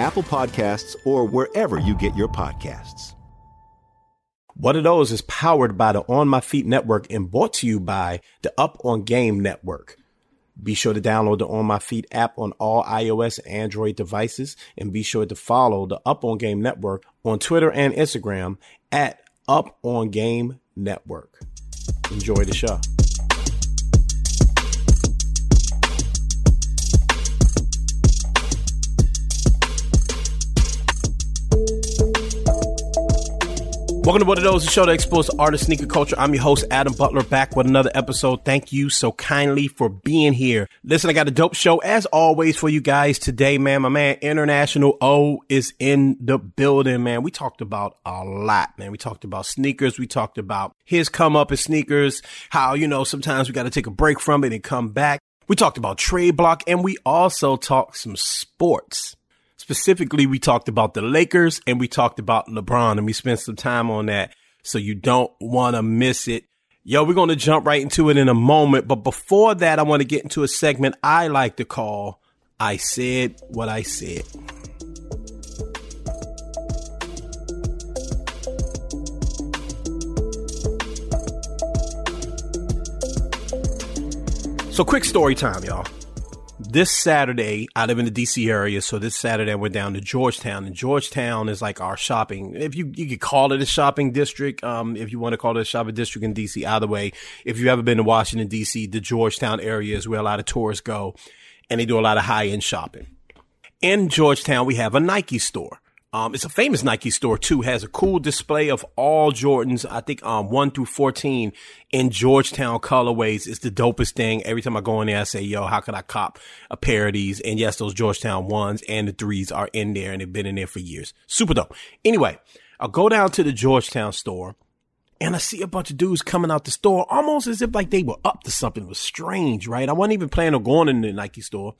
Apple Podcasts, or wherever you get your podcasts. What Are Those is powered by the On My Feet network and brought to you by the Up on Game network. Be sure to download the On My Feet app on all iOS and Android devices and be sure to follow the Up on Game network on Twitter and Instagram at Up on Game Network. Enjoy the show. Welcome to What Are Those, the show that explores artist sneaker culture. I'm your host, Adam Butler, back with another episode. Thank you so kindly for being here. Listen, I got a dope show as always for you guys today, man. My man, International O is in the building, man. We talked about a lot, man. We talked about sneakers. We talked about his come up in sneakers, how, you know, sometimes we got to take a break from it and come back. We talked about TradeBlock and we also talked some sports. Specifically, we talked about the Lakers and we talked about LeBron and we spent some time on that. So you don't want to miss it. Yo, we're going to jump right into it in a moment. But before that, I want to get into a segment I like to call I Said What I Said. So, quick story time, y'all this Saturday, I live in the DC area, so this Saturday I went down to Georgetown, and Georgetown is like our shopping. If you you could call it a shopping district, um, if you want to call it a shopping district in DC, either way. If you've ever been to Washington DC, the Georgetown area is where a lot of tourists go, and they do a lot of high end shopping. In Georgetown, we have a Nike store. Um, it's a famous Nike store too. Has a cool display of all Jordans. I think um one through fourteen in Georgetown colorways. It's the dopest thing. Every time I go in there, I say, "Yo, how could I cop a pair of these?" And yes, those Georgetown ones and the threes are in there, and they've been in there for years. Super dope. Anyway, I'll go down to the Georgetown store and I see a bunch of dudes coming out the store almost as if like they were up to something. It was strange, right? I wasn't even planning on going in the Nike store.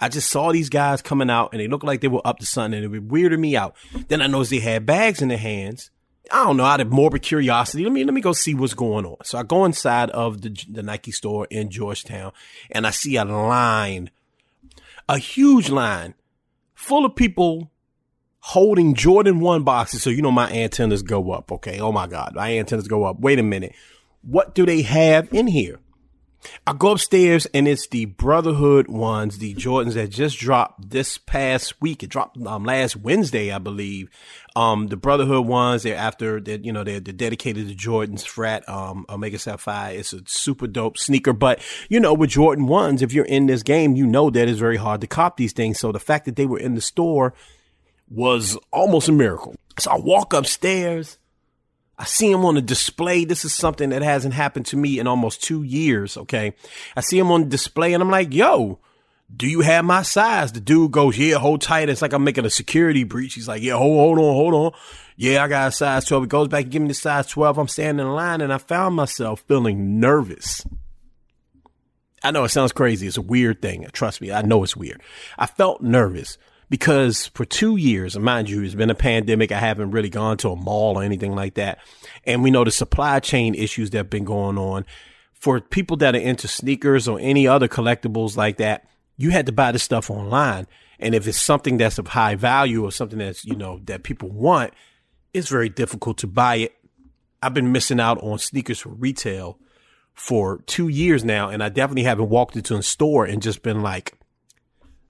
I just saw these guys coming out and they looked like they were up to something and it weirded me out. Then I noticed they had bags in their hands. I don't know, out of morbid curiosity, let me let me go see what's going on. So I go inside of the the Nike store in Georgetown and I see a line, a huge line full of people holding Jordan 1 boxes. So, you know, my antennas go up. Okay. Oh my God. My antennas go up. Wait a minute. What do they have in here? I go upstairs and it's the Brotherhood ones, the Jordans that just dropped this past week. It dropped um, last Wednesday, I believe. Um, the Brotherhood ones, they're after that, you know, they're, they're, dedicated to Jordan's frat, um, Omega Psi Phi. It's a super dope sneaker. But, you know, with Jordan ones, if you're in this game, you know that it's very hard to cop these things. So the fact that they were in the store was almost a miracle. So I walk upstairs. I see him on a display. This is something that hasn't happened to me in almost two years. Okay. I see him on display and I'm like, yo, do you have my size? The dude goes, yeah, hold tight. It's like I'm making a security breach. He's like, yeah, hold, hold on, hold on. Yeah, I got a size 12. He goes back and give me the size 12. I'm standing in line and I found myself feeling nervous. I know it sounds crazy. It's a weird thing. Trust me, I know it's weird. I felt nervous because for two years, mind you, it's been a pandemic. I haven't really gone to a mall or anything like that. And we know the supply chain issues that have been going on. For people that are into sneakers or any other collectibles like that, you had to buy the stuff online. And if it's something that's of high value or something that's, you know, that people want, it's very difficult to buy it. I've been missing out on sneakers for retail for two years now. And I definitely haven't walked into a store and just been like,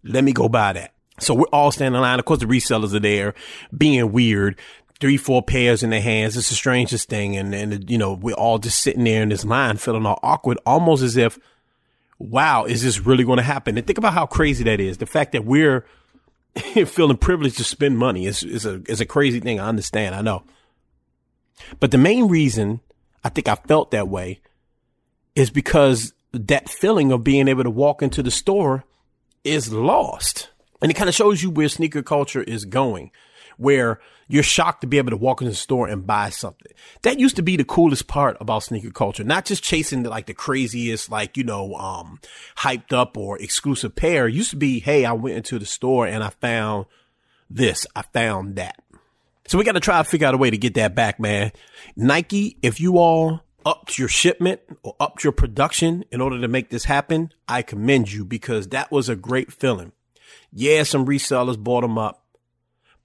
let me go buy that. So we're all standing in line. Of course, the resellers are there being weird. Three, four pairs in their hands. It's the strangest thing. And, and, you know, we're all just sitting there in this line feeling all awkward, almost as if, wow, is this really going to happen? And think about how crazy that is. The fact that we're feeling privileged to spend money is, is a, is a crazy thing. I understand. I know. But the main reason I think I felt that way is because that feeling of being able to walk into the store is lost. And it kind of shows you where sneaker culture is going, where you're shocked to be able to walk into the store and buy something. That used to be the coolest part about sneaker culture, not just chasing the, like the craziest, like, you know, um, hyped up or exclusive pair. It used to be, Hey, I went into the store and I found this. I found that. So we got to try to figure out a way to get that back, man. Nike, if you all upped your shipment or upped your production in order to make this happen, I commend you because that was a great feeling. Yeah, some resellers bought them up,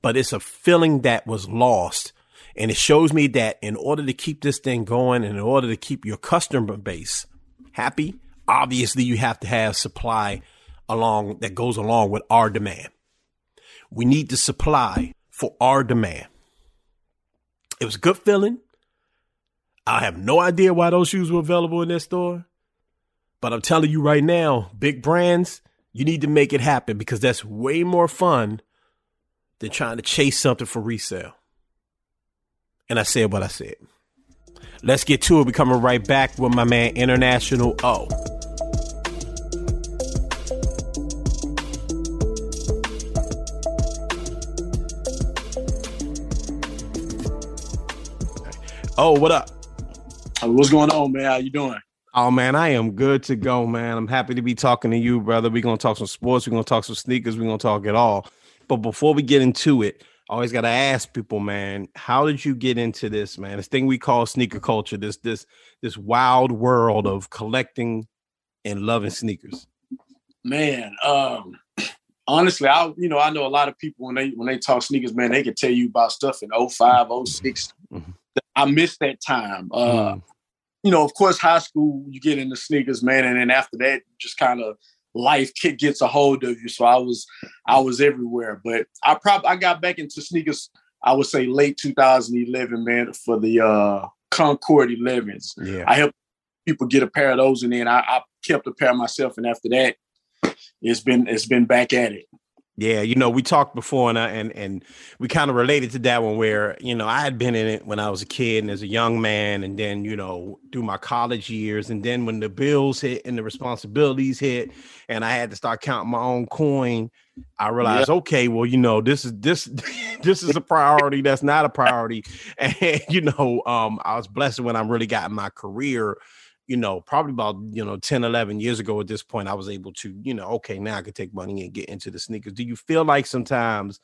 but it's a feeling that was lost. And it shows me that in order to keep this thing going and in order to keep your customer base happy, obviously you have to have supply along that goes along with our demand. We need the supply for our demand. It was a good feeling. I have no idea why those shoes were available in that store. But I'm telling you right now, big brands, you need to make it happen because that's way more fun than trying to chase something for resale. And I said what I said. Let's get to it. We're coming right back with my man International O. Oh, what up? What's going on, man? How you doing? Oh man, I am good to go, man. I'm happy to be talking to you, brother. We're gonna talk some sports, we're gonna talk some sneakers, we're gonna talk it all. But before we get into it, I always gotta ask people, man, how did you get into this, man? This thing we call sneaker culture, this this this wild world of collecting and loving sneakers. Man, um, honestly, I you know, I know a lot of people when they when they talk sneakers, man, they can tell you about stuff in 05, 6 mm-hmm. I missed that time. Uh, mm you know, of course, high school, you get into sneakers, man, and then after that, just kind of life gets a hold of you. So I was, I was everywhere. But I probably I got back into sneakers. I would say late 2011, man, for the uh Concord 11s. Yeah, I helped people get a pair of those, and then I, I kept a pair myself. And after that, it's been it's been back at it. Yeah, you know, we talked before, and I, and and we kind of related to that one where you know I had been in it when I was a kid and as a young man, and then you know through my college years, and then when the bills hit and the responsibilities hit, and I had to start counting my own coin, I realized, yeah. okay, well, you know, this is this this is a priority that's not a priority, and you know, um, I was blessed when I really got in my career you know, probably about, you know, 10, 11 years ago at this point, I was able to, you know, okay, now I can take money and get into the sneakers. Do you feel like sometimes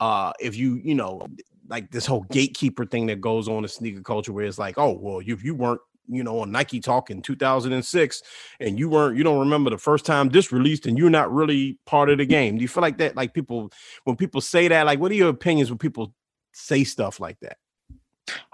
uh if you, you know, like this whole gatekeeper thing that goes on in sneaker culture where it's like, oh, well, if you weren't you know, on Nike Talk in 2006, and you weren't, you don't remember the first time this released, and you're not really part of the game. Do you feel like that? Like people, when people say that, like, what are your opinions when people say stuff like that?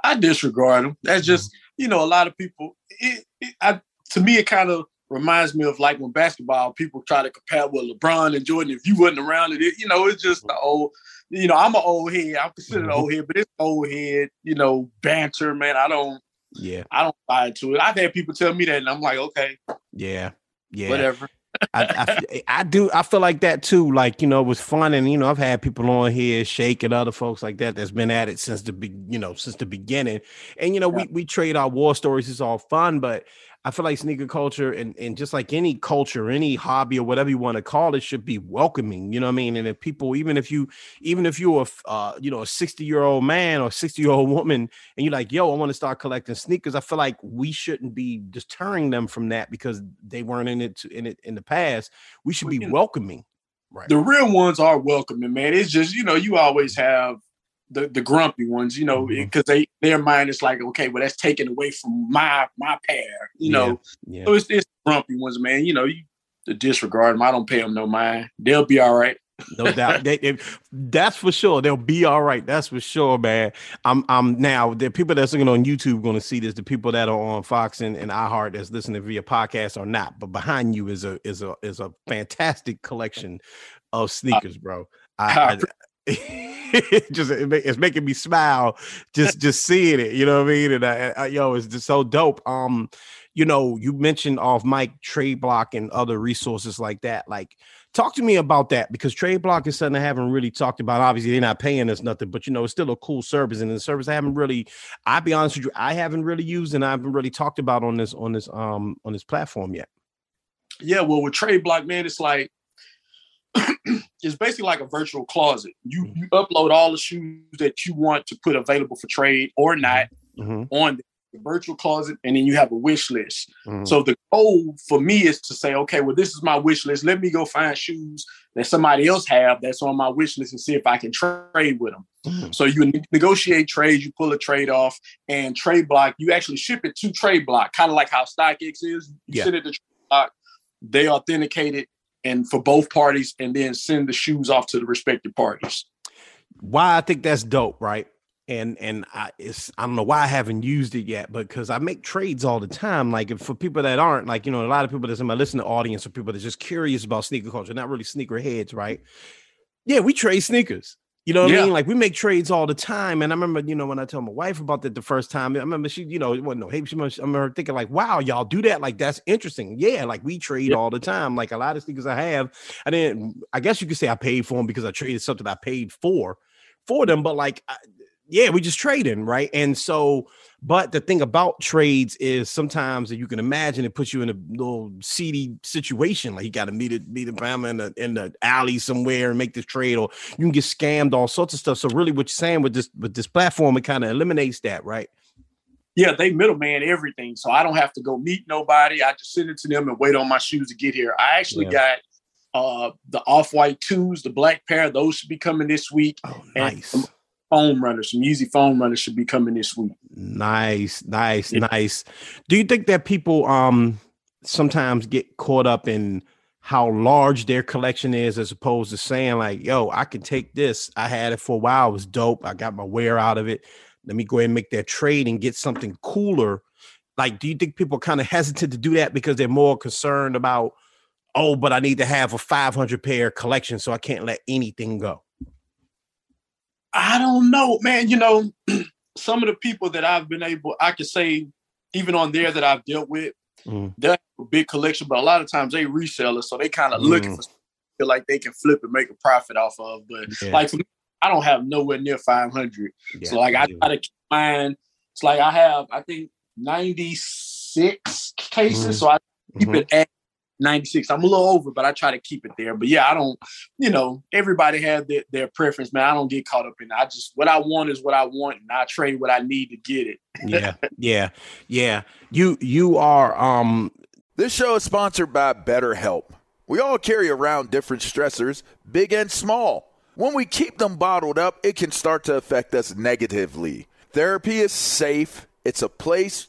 I disregard them. That's just, you know, a lot of people. It, it, I, to me, it kind of reminds me of like when basketball people try to compare with LeBron and Jordan. If you wasn't around it, it you know, it's just the old. You know, I'm an old head. I'm considered an old head, but it's old head. You know, banter, man. I don't. Yeah. I don't buy into it. I've had people tell me that, and I'm like, okay. Yeah. Yeah. Whatever. I, I, eh, I, do. I feel like that too. Like you know, it was fun, and you know, I've had people on here, Shake and other folks like that that's been at it since the be, you know, since the beginning. And you know, yeah. we we trade our war stories. It's all fun, but I feel like sneaker culture and, and just like any culture, any hobby or whatever you want to call it should be welcoming. You know what I mean? And if people, even if you, even if you're a, uh, you know, a 60 year old man or 60 year old woman and you're like, yo, I want to start collecting sneakers. I feel like we shouldn't be deterring them from that because they weren't in it, to, in it in the past. We should be welcoming. Right. The real ones are welcoming, man. It's just, you know, you always have the the grumpy ones, you know, because mm-hmm. they their mind is like, okay, well, that's taken away from my my pair, you know. Yeah, yeah. So it's, it's grumpy ones, man. You know, you disregard them. I don't pay them no mind. They'll be all right. no doubt. They, they, that's for sure. They'll be all right. That's for sure, man. I'm I'm now the people that's looking on YouTube going to see this. The people that are on Fox and, and iHeart that's listening via podcast or not. But behind you is a is a is a fantastic collection of sneakers, bro. I, I, just it's making me smile just just seeing it you know what i mean? And I, I, yo it's just so dope um you know you mentioned off mic TradeBlock and other resources like that like talk to me about that because TradeBlock is something i haven't really talked about obviously they're not paying us nothing but you know it's still a cool service and the service i haven't really i'll be honest with you i haven't really used and i haven't really talked about on this on this um on this platform yet. Yeah well with TradeBlock man it's like it's basically like a virtual closet. You mm-hmm. you upload all the shoes that you want to put available for trade or not mm-hmm. on the virtual closet, and then you have a wish list. Mm-hmm. So the goal for me is to say, okay, well, this is my wish list. Let me go find shoes that somebody else have that's on my wish list and see if I can trade with them. Mm-hmm. So you negotiate trades, you pull a trade off, and TradeBlock. You actually ship it to TradeBlock, kind of like how StockX is. You yeah. send it to TradeBlock. They authenticate it and for both parties and then send the shoes off to the respective parties. Why I think that's dope, right? And and I it's I don't know why I haven't used it yet, because I make trades all the time. Like for people that aren't like, you know, a lot of people that's in my listening audience or people that's just curious about sneaker culture, not really sneaker heads, right? Yeah, we trade sneakers. You know what yeah. I mean? Like we make trades all the time. And I remember, you know, when I told my wife about that the first time, I remember she, you know, it wasn't no hey, she must, I remember thinking like, wow, y'all do that. Like that's interesting. Yeah, like we trade yeah. all the time. Like a lot of sneakers I have, I didn't, I guess you could say I paid for them because I traded something I paid for for them. But like, I, yeah, we just trading, right? And so but the thing about trades is sometimes you can imagine it puts you in a little seedy situation. Like you got to meet it, meet a family in the in the alley somewhere and make this trade, or you can get scammed, all sorts of stuff. So really, what you're saying with this with this platform, it kind of eliminates that, right? Yeah, they middleman everything, so I don't have to go meet nobody. I just send it to them and wait on my shoes to get here. I actually yeah. got uh the off white twos, the black pair. Those should be coming this week. Oh, nice. And foam runners, some Yeezy foam runners should be coming this week. Nice, nice, yeah. nice. Do you think that people um sometimes get caught up in how large their collection is as opposed to saying like, yo, I can take this. I had it for a while, it was dope. I got my wear out of it. Let me go ahead and make that trade and get something cooler. Like, do you think people are kind of hesitant to do that because they're more concerned about, oh, but I need to have a 500 pair collection, so I can't let anything go? I don't know, man. You know, some of the people that I've been able, I could say, even on there that I've dealt with, mm. they have a big collection, but a lot of times they resellers, so they kind of mm. looking for feel like they can flip and make a profit off of. But yeah. like for me, I don't have nowhere near 500. Yeah, so like I try to keep mine. It's like I have, I think 96 cases. Mm. So I keep mm-hmm. it at 96. I'm a little over, but I try to keep it there. But yeah, I don't, you know, everybody has their, their preference, man. I don't get caught up in it. I just, what I want is what I want, and I trade what I need to get it. yeah, yeah, yeah. You, you are, um, this show is sponsored by BetterHelp. We all carry around different stressors, big and small. When we keep them bottled up, it can start to affect us negatively. Therapy is safe, it's a place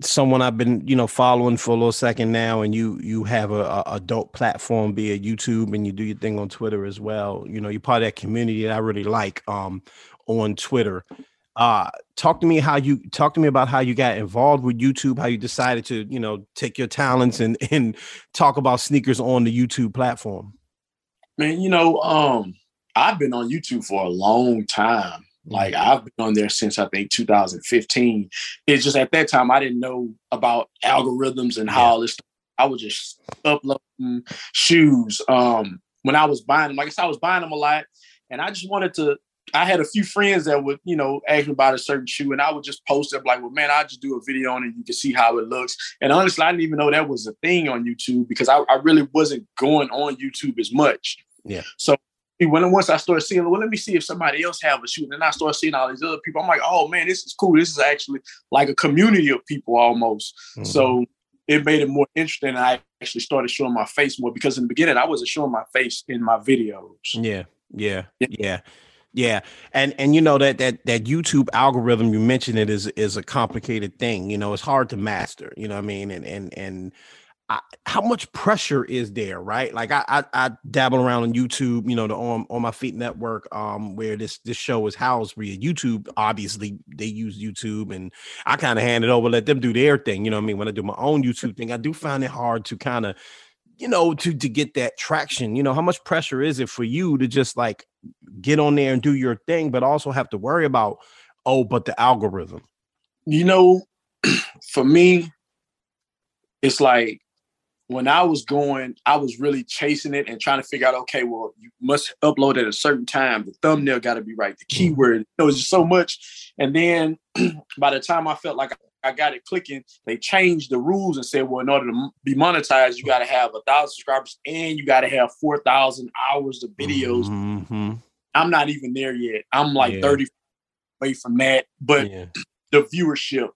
Someone I've been, you know, following for a little second now, and you you have a, a, a dope platform, it YouTube, and you do your thing on Twitter as well. You know, you're part of that community that I really like um, on Twitter. Uh, talk to me how you talk to me about how you got involved with YouTube, how you decided to, you know, take your talents and and talk about sneakers on the YouTube platform. Man, you know, um, I've been on YouTube for a long time. Like I've been on there since I think 2015. It's just at that time I didn't know about algorithms and how all this. I was just uploading shoes. Um, when I was buying them, like I said, I was buying them a lot, and I just wanted to. I had a few friends that would, you know, ask me about a certain shoe, and I would just post up like, "Well, man, I just do a video on it. You can see how it looks." And honestly, I didn't even know that was a thing on YouTube because I, I really wasn't going on YouTube as much. Yeah. So when once I started seeing, well, let me see if somebody else have a shoe. And then I started seeing all these other people. I'm like, oh man, this is cool. This is actually like a community of people almost. Mhm. So it made it more interesting. I actually started showing my face more because in the beginning I wasn't showing my face in my videos. Yeah, yeah, Yeah. yeah, yeah. And and you know that that that YouTube algorithm you mentioned it is is a complicated thing. You know, it's hard to master. You know what I mean? And and and I, how much pressure is there, right? Like I, I I dabble around on YouTube, you know, the on on my feet network, um, where this this show is housed via YouTube. Obviously, they use YouTube, and I kind of hand it over, let them do their thing. You know what I mean? When I do my own YouTube thing, I do find it hard to kind of you know to to get that traction you know how much pressure is it for you to just like get on there and do your thing but also have to worry about oh but the algorithm You know, for me, it's like when I was going, I was really chasing it and trying to figure out, okay, well, you must upload at a certain time. The thumbnail got to be right. The keyword, you know, it's just so much. And then by the time I felt like I got it clicking, they changed the rules and said, well, in order to be monetized, you got to have a thousand subscribers and you got to have 4,000 hours of videos. Mhm. I'm not even there yet. I'm like Yeah. 30 away from that. But yeah the viewership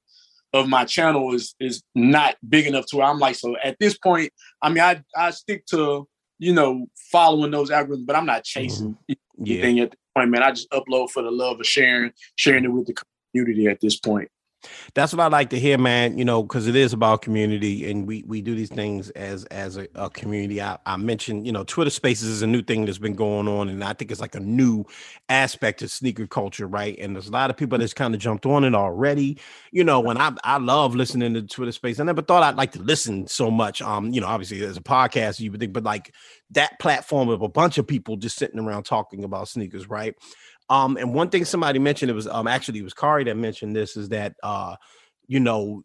of my channel is is not big enough to where I'm like, so at this point, I mean, I I stick to you know following those algorithms, but I'm not chasing mm-hmm. yeah anything at this point, man. I just upload for the love of sharing, sharing it with the community at this point. That's what i like to hear man you know because it is about community and we we do these things as as a, a community. I, I mentioned you know twitter spaces is a new thing that's been going on and i think it's like a new aspect of sneaker culture right? And there's a lot of people that's kind of jumped on it already. You know when i i love listening to twitter space i never thought i'd like to listen so much um you know obviously as a podcast you would think but like that platform of a bunch of people just sitting around talking about sneakers right um, and one thing somebody mentioned, it was um actually it was Kari that mentioned this, is that uh, you know,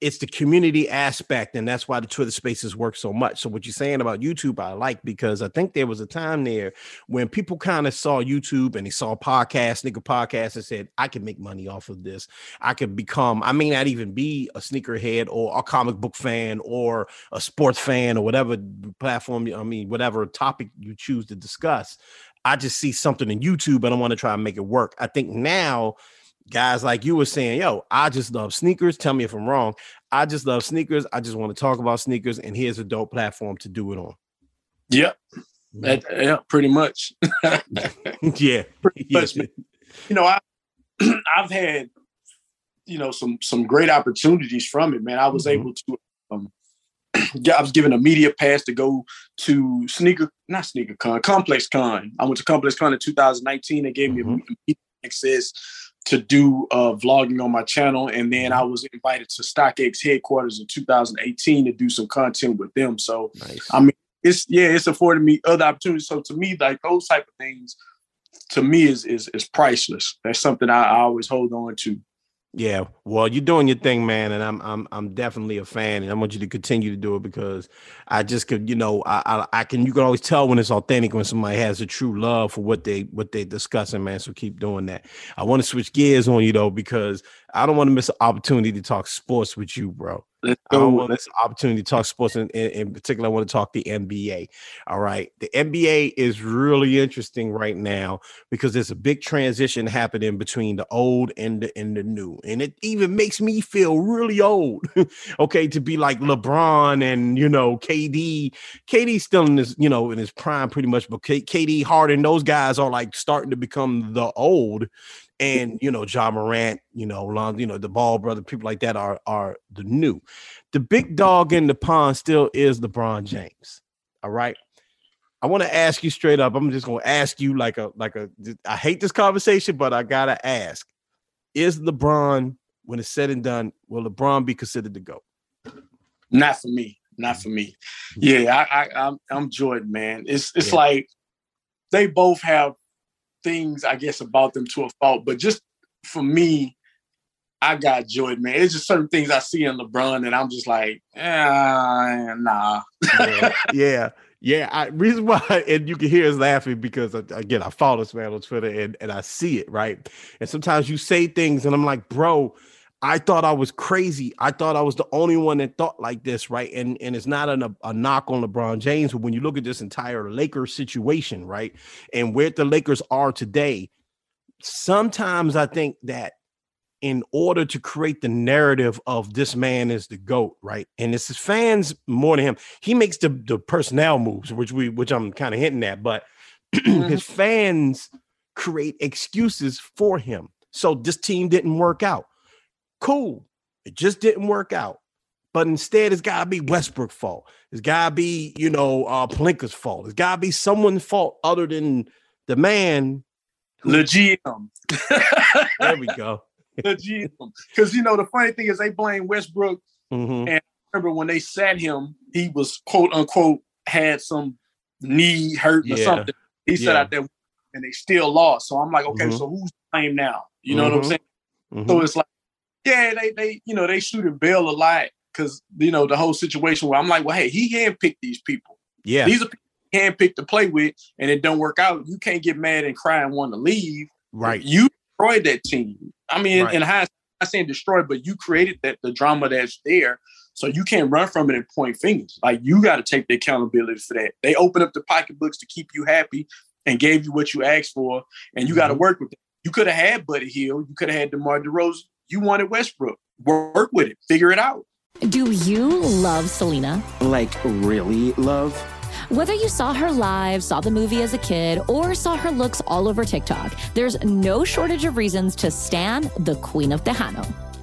it's the community aspect, and that's why the Twitter spaces work so much. So what you're saying about YouTube, I like because I think there was a time there when people kind of saw YouTube and they saw podcasts, nigga podcasts, and said, I can make money off of this. I could become, I may not even be a sneakerhead or a comic book fan or a sports fan or whatever platform, I mean, whatever topic you choose to discuss. I just see something in YouTube and I want to try and make it work. I think now guys like you were saying, yo, I just love sneakers. Tell me if I'm wrong. I just love sneakers. I just want to talk about sneakers, and here's a dope platform to do it on. Yep. That, yeah, pretty much. yeah. Pretty much. You know, I I've had you know some some great opportunities from it, man. I was mm-hmm. able to I was given a media pass to go to sneaker, not sneaker con, ComplexCon. I went to ComplexCon in 2019. They gave mm-hmm. me access to do uh, vlogging on my channel. And then I was invited to StockX headquarters in 2018 to do some content with them. So, nice. I mean, it's yeah, it's afforded me other opportunities. So to me, like those type of things, to me is is is priceless. That's something I, I always hold on to. Yeah, well, you're doing your thing, man, and I'm I'm I'm definitely a fan, and I want you to continue to do it because I just could, you know, I, I, I can you can always tell when it's authentic when somebody has a true love for what they what they're discussing, man. So keep doing that. I want to switch gears on you though because I don't want to miss an opportunity to talk sports with you, bro. Let's go. I want this opportunity to talk sports, in, in, in, particular, I want to talk the NBA. All right, the NBA is really interesting right now because there's a big transition happening between the old and the and the new, and it even makes me feel really old. okay, to be like LeBron and you know KD. KD still in his you know in his prime, pretty much, but K- KD, Harden, those guys are like starting to become the old and you know Ja Morant, you know, Lon, you know the Ball brother, people like that are are the new. The big dog in the pond still is LeBron James. All right. I want to ask you straight up. I'm just going to ask you like a like a. I hate this conversation, but I gotta ask: Is LeBron, when it's said and done, will LeBron be considered the goat? Not for me. Not for me. Mm-hmm. Yeah, I, I I'm I'm Jordan, man. It's it's yeah. like they both have things, I guess, about them to a fault. But just for me, I got joy, man. It's just certain things I see in LeBron, and I'm just like, eh, nah. yeah, yeah, yeah. I, reason why, and you can hear us laughing because again, I follow this man on Twitter and and I see it right. And sometimes you say things, and I'm like, bro, I thought I was crazy. I thought I was the only one that thought like this, right? And and it's not a, a knock on LeBron James, but when you look at this entire Lakers situation, right, and where the Lakers are today, sometimes I think that in order to create the narrative of this man is the goat, right? And it's his fans more than him. He makes the the personnel moves, which we which I'm kind of hinting at, but mm-hmm. his fans create excuses for him. So this team didn't work out Cool. It just didn't work out. But instead, it's gotta be Westbrook's fault. It's gotta be, you know, uh Pelinka's fault. It's gotta be someone's fault other than the man. The GM. there we go. the GM. Because you know, the funny thing is they blame Westbrook. Mm-hmm. And I remember when they sat him, he was quote unquote had some knee hurt or something. He yeah. sat out there and they still lost. So I'm like, okay, mm-hmm. so who's blame now? You know mm-hmm. what I'm mm-hmm. saying? Mm-hmm. So it's like yeah, they they you know they shoot and bail a lot because you know the whole situation where I'm like, well, hey, he handpicked these people. Yeah, these are handpicked to play with, and it don't work out. You can't get mad and cry and want to leave. Right. You destroyed that team. I mean, right. in high, I'm saying destroyed, but you created that the drama that's there. So you can't run from it and point fingers. Like you got to take the accountability for that. They open up the pocketbooks to keep you happy and gave you what you asked for, and you got to mm-hmm. work with it. You could have had Buddy Hield. You could have had DeMar DeRozan. You wanted Westbrook. Work with it. Figure it out. Do you love Selena? Like, really love? Whether you saw her live, saw the movie as a kid, or saw her looks all over TikTok, there's no shortage of reasons to stand the Queen of Tejano.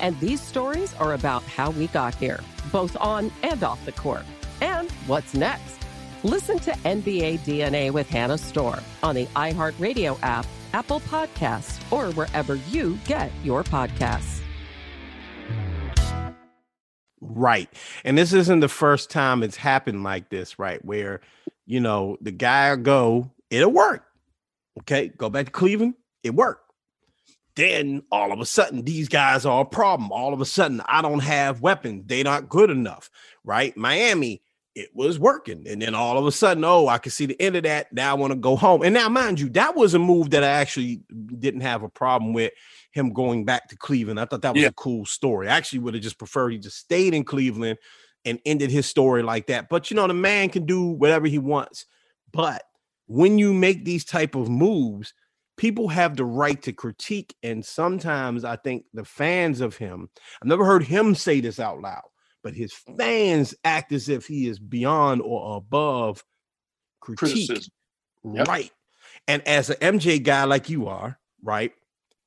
And these stories are about how we got here, both on and off the court. And what's next? Listen to NBA DNA with Hannah Storm on the iHeartRadio app, Apple Podcasts, or wherever you get your podcasts. Right. And this isn't the first time it's happened like this, right? Where, you know, the guy go, it'll work. Okay. Go back to Cleveland, it worked then all of a sudden these guys are a problem. All of a sudden I don't have weapons. They're not good enough, right? Miami, it was working. And then all of a sudden, oh, I can see the end of that. Now I want to go home. And now, mind you, that was a move that I actually didn't have a problem with him going back to Cleveland. I thought that was yeah. a cool story. I actually would have just preferred he just stayed in Cleveland and ended his story like that. But you know, the man can do whatever he wants. But when you make these type of moves, people have the right to critique and sometimes i think the fans of him i've never heard him say this out loud but his fans act as if he is beyond or above critique right and as an mj guy like you are right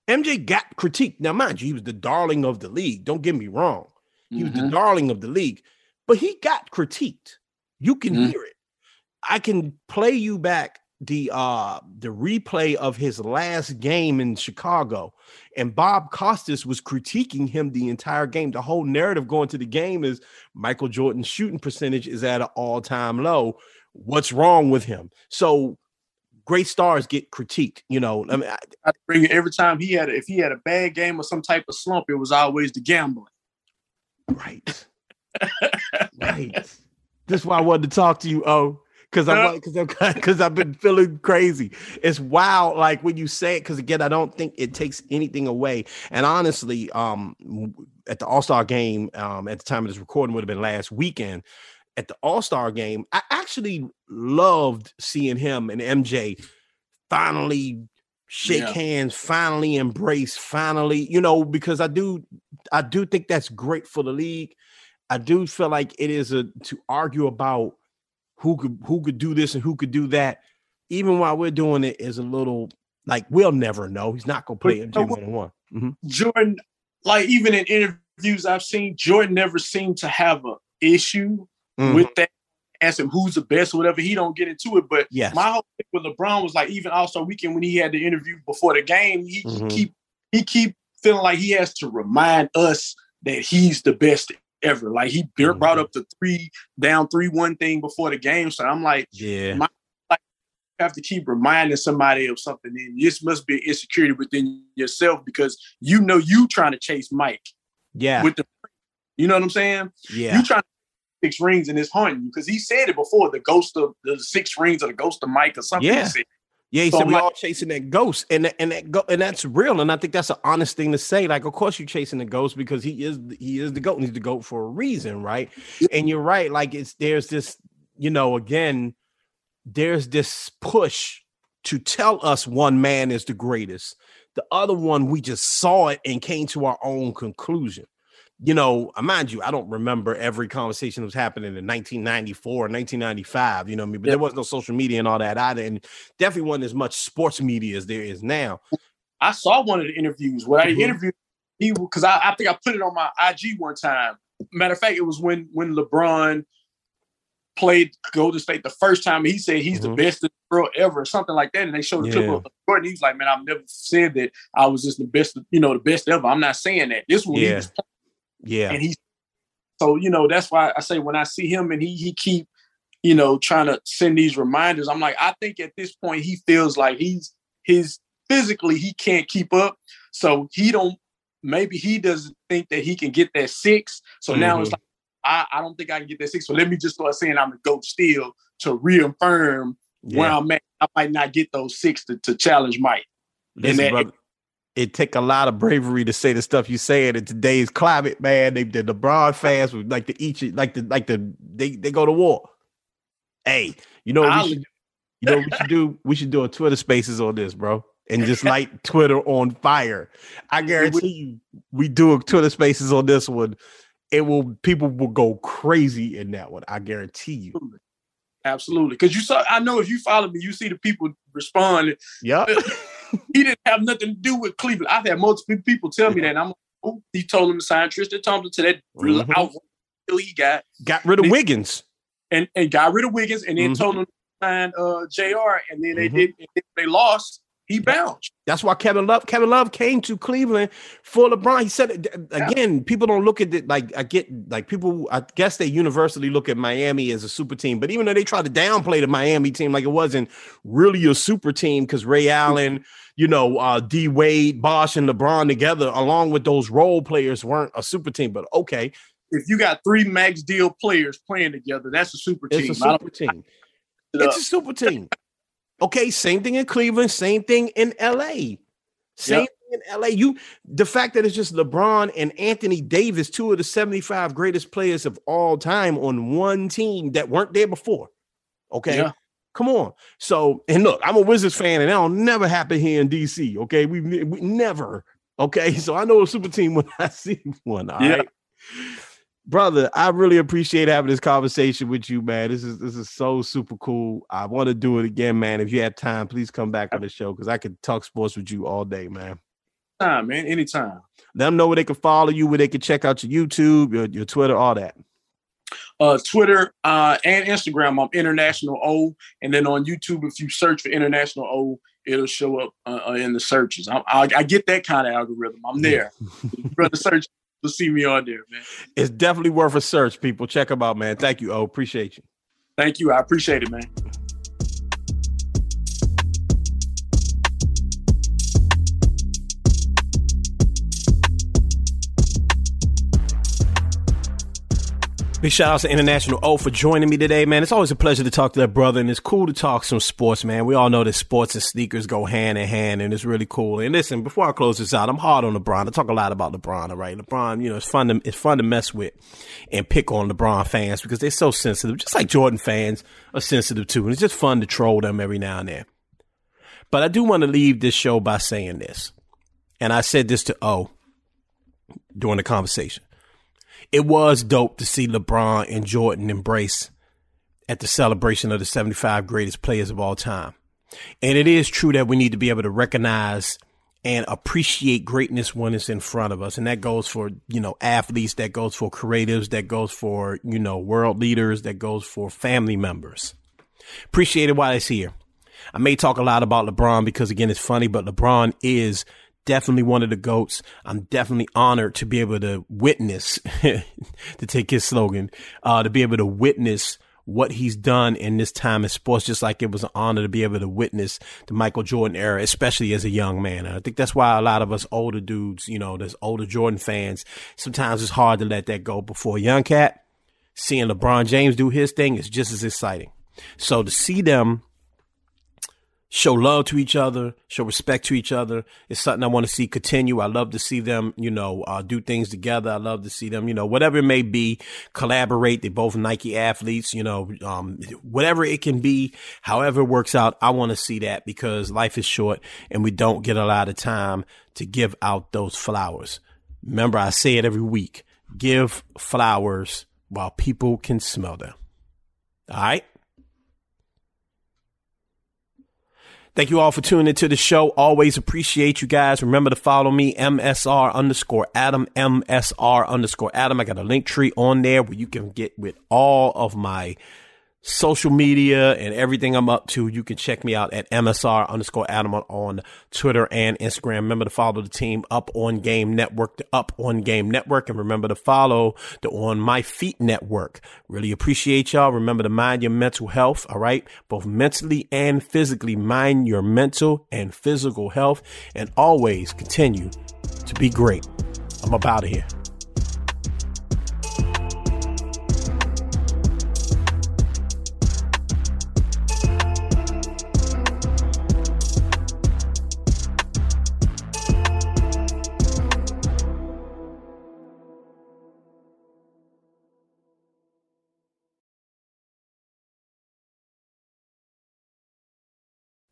mj got critique now mind you he was the darling of the league don't get me wrong he mm-hmm. was the mm-hmm. darling of the league but he got critiqued you can mm-hmm. hear it i can play you back the uh the replay of his last game in Chicago and Bob Costas was critiquing him the entire game. The whole narrative going to the game is Michael Jordan's shooting percentage is at an all-time low. What's wrong with him? So great stars get critiqued, you know. I mean, I, I bring it every time he had a, if he had a bad game or some type of slump, it was always the gambling. Right. right. This is why I wanted to talk to you, oh because I'm because I'm because I've been feeling crazy. It's wild, like when you say it. Because again, I don't think it takes anything away. And honestly, um, at the All Star game, um, at the time of this recording would have been last weekend. At the All Star game, I actually loved seeing him and MJ finally shake yeah. hands, finally embrace, finally, you know, because I do, I do think that's great for the league. I do feel like it is a to argue about who could who could do this and who could do that. Even while we're doing it, is a little like we'll never know. He's not gonna play MJ one on one. Jordan, like even in interviews I've seen, Jordan never seemed to have an issue mm-hmm. with that. Ask him who's the best or whatever. He don't get into it. But yes. my whole thing with LeBron was like even also weekend when he had the interview before the game, he, mm-hmm. he keep he keep feeling like he has to remind us that he's the best ever. Like he mm-hmm. brought up the three down three one thing before the game. So I'm like, yeah, my, like, have to keep reminding somebody of something. And this must be insecurity within yourself because you know you trying to chase Mike. Yeah. With the you know what I'm saying? Yeah. You trying to six rings and it's haunting you because he said it before the ghost of the six rings or the ghost of Mike or something. Yeah. Yeah, he so said we like, all chasing that ghost, and and that go, and that's real, and I think that's an honest thing to say. Like, of course, you're chasing the ghost because he is he is the goat, and he's the goat for a reason, right? And you're right. Like, it's there's this, you know, again, there's this push to tell us one man is the greatest. The other one, we just saw it and came to our own conclusion you know, mind you, I don't remember every conversation that was happening in 1994 or 1995, you know I mean? But yeah. there was no social media and all that either. And definitely wasn't as much sports media as there is now. I saw one of the interviews where mm-hmm. I interviewed he because I, I think I put it on my IG one time. Matter of fact, it was when when LeBron played Golden State the first time. He said he's mm-hmm. the best in the world ever, something like that. And they showed the yeah. clip of Jordan. He's like, man, I've never said that I was just the best, you know, the best ever. I'm not saying that. This one, yeah. he was yeah. And he's so you know that's why I say when I see him and he he keep you know trying to send these reminders, I'm like I think at this point he feels like he's his physically he can't keep up. So he don't maybe he doesn't think that he can get that six. So mm-hmm. now it's mm-hmm. like I, I don't think I can get that six. So let me just start saying I'm the GOAT still to reaffirm yeah. where I'm at. I might not get those six to, to challenge Mike. Listen, that, brother, it take a lot of bravery to say the stuff you saying in today's climate, man. They the LeBron fans would like to eat you, like the like the they they go to war. Hey, you know what we should, you know what we should do? We should do a Twitter Spaces on this, bro, and just light Twitter on fire. I guarantee you, we do a Twitter Spaces on this one. It will people will go crazy in that one. I guarantee you. Absolutely, because you saw. I know if you follow me, you see the people respond. Yeah. he didn't have nothing to do with Cleveland. I've had multiple people tell me that. I'm oh, he told him to sign Tristan Thompson to that mm-hmm. out he got. Got rid of and Wiggins. And and got rid of Wiggins and then mm-hmm. told him to sign uh, JR. And then they mm-hmm. did they lost he bounced. That's why Kevin Love, Kevin Love came to Cleveland for LeBron. He said again, yeah. people don't look at it like I get like people. I guess they universally look at Miami as a super team, but even though they try to downplay the Miami team like it wasn't really a super team because Ray Allen, you know, uh, D Wade, Bosh, and LeBron together, along with those role players, weren't a super team. But okay, if you got three max deal players playing together, that's a super team. It's a super team. It's a super team. Okay, same thing in Cleveland, same thing in LA. Same yep. thing in LA. You the fact that it's just LeBron and Anthony Davis, two of the 75 greatest players of all time on one team that weren't there before. Okay. Yeah. Come on. So, and look, I'm a Wizards fan, and that'll never happen here in DC. Okay. We, we never. Okay. So I know a super team when I see one. All yeah. right brother, I really appreciate having this conversation with you, man. This is this is so super cool. I want to do it again, man. If you have time, please come back on the show because I could talk sports with you all day, man. Time, man, anytime. Let them know where they can follow you, where they can check out your YouTube, your, your Twitter, all that. Uh, Twitter uh, and Instagram, I'm International O, and then on YouTube, if you search for International O, it'll show up uh, uh in the searches. I, I, I, get that kind of algorithm. I'm there. Brother, search to see me on there, man. It's definitely worth a search, people. Check them out, man. Thank you. Oh, appreciate you. Thank you. I appreciate it, man. Big shout out to International O for joining me today, man. It's always a pleasure to talk to that brother, and it's cool to talk some sports, man. We all know that sports and sneakers go hand in hand, and it's really cool. And listen, before I close this out, I'm hard on LeBron. I talk a lot about LeBron, all right? LeBron, you know, it's fun to it's fun to mess with and pick on LeBron fans because they're so sensitive, just like Jordan fans are sensitive too. And it's just fun to troll them every now and then. But I do want to leave this show by saying this, and I said this to O during the conversation it was dope to see LeBron and Jordan embrace at the celebration of the 75 greatest players of all time. And it is true that we need to be able to recognize and appreciate greatness when it's in front of us. And that goes for, you know, athletes, that goes for creatives, that goes for, you know, world leaders, that goes for family members. Appreciate it while it's here. I may talk a lot about LeBron because again, it's funny, but LeBron is definitely one of the goats. I'm definitely honored to be able to witness, to take his slogan, uh, to be able to witness what he's done in this time in sports, just like it was an honor to be able to witness the Michael Jordan era, especially as a young man. And I think that's why a lot of us older dudes, you know, there's older Jordan fans, sometimes it's hard to let that go before young cat. Seeing LeBron James do his thing is just as exciting. So to see them show love to each other, show respect to each other. It's something I want to see continue. I love to see them, you know, uh, do things together. I love to see them, you know, whatever it may be, collaborate. They're both Nike athletes, you know, um, whatever it can be, however it works out. I want to see that because life is short and we don't get a lot of time to give out those flowers. Remember, I say it every week. Give flowers while people can smell them. All right. Thank you all for tuning into the show. Always appreciate you guys. Remember to follow me, MSR underscore Adam, MSR underscore Adam. I got a link tree on there where you can get with all of my social media and everything I'm up to, you can check me out at MSR underscore Adam on Twitter and Instagram. Remember to follow the team Up On Game Network, the Up On Game Network, and remember to follow the On My Feet Network. Really appreciate y'all. Remember to mind your mental health, all right? Both mentally and physically. Mind your mental and physical health, and always continue to be great. I'm about here.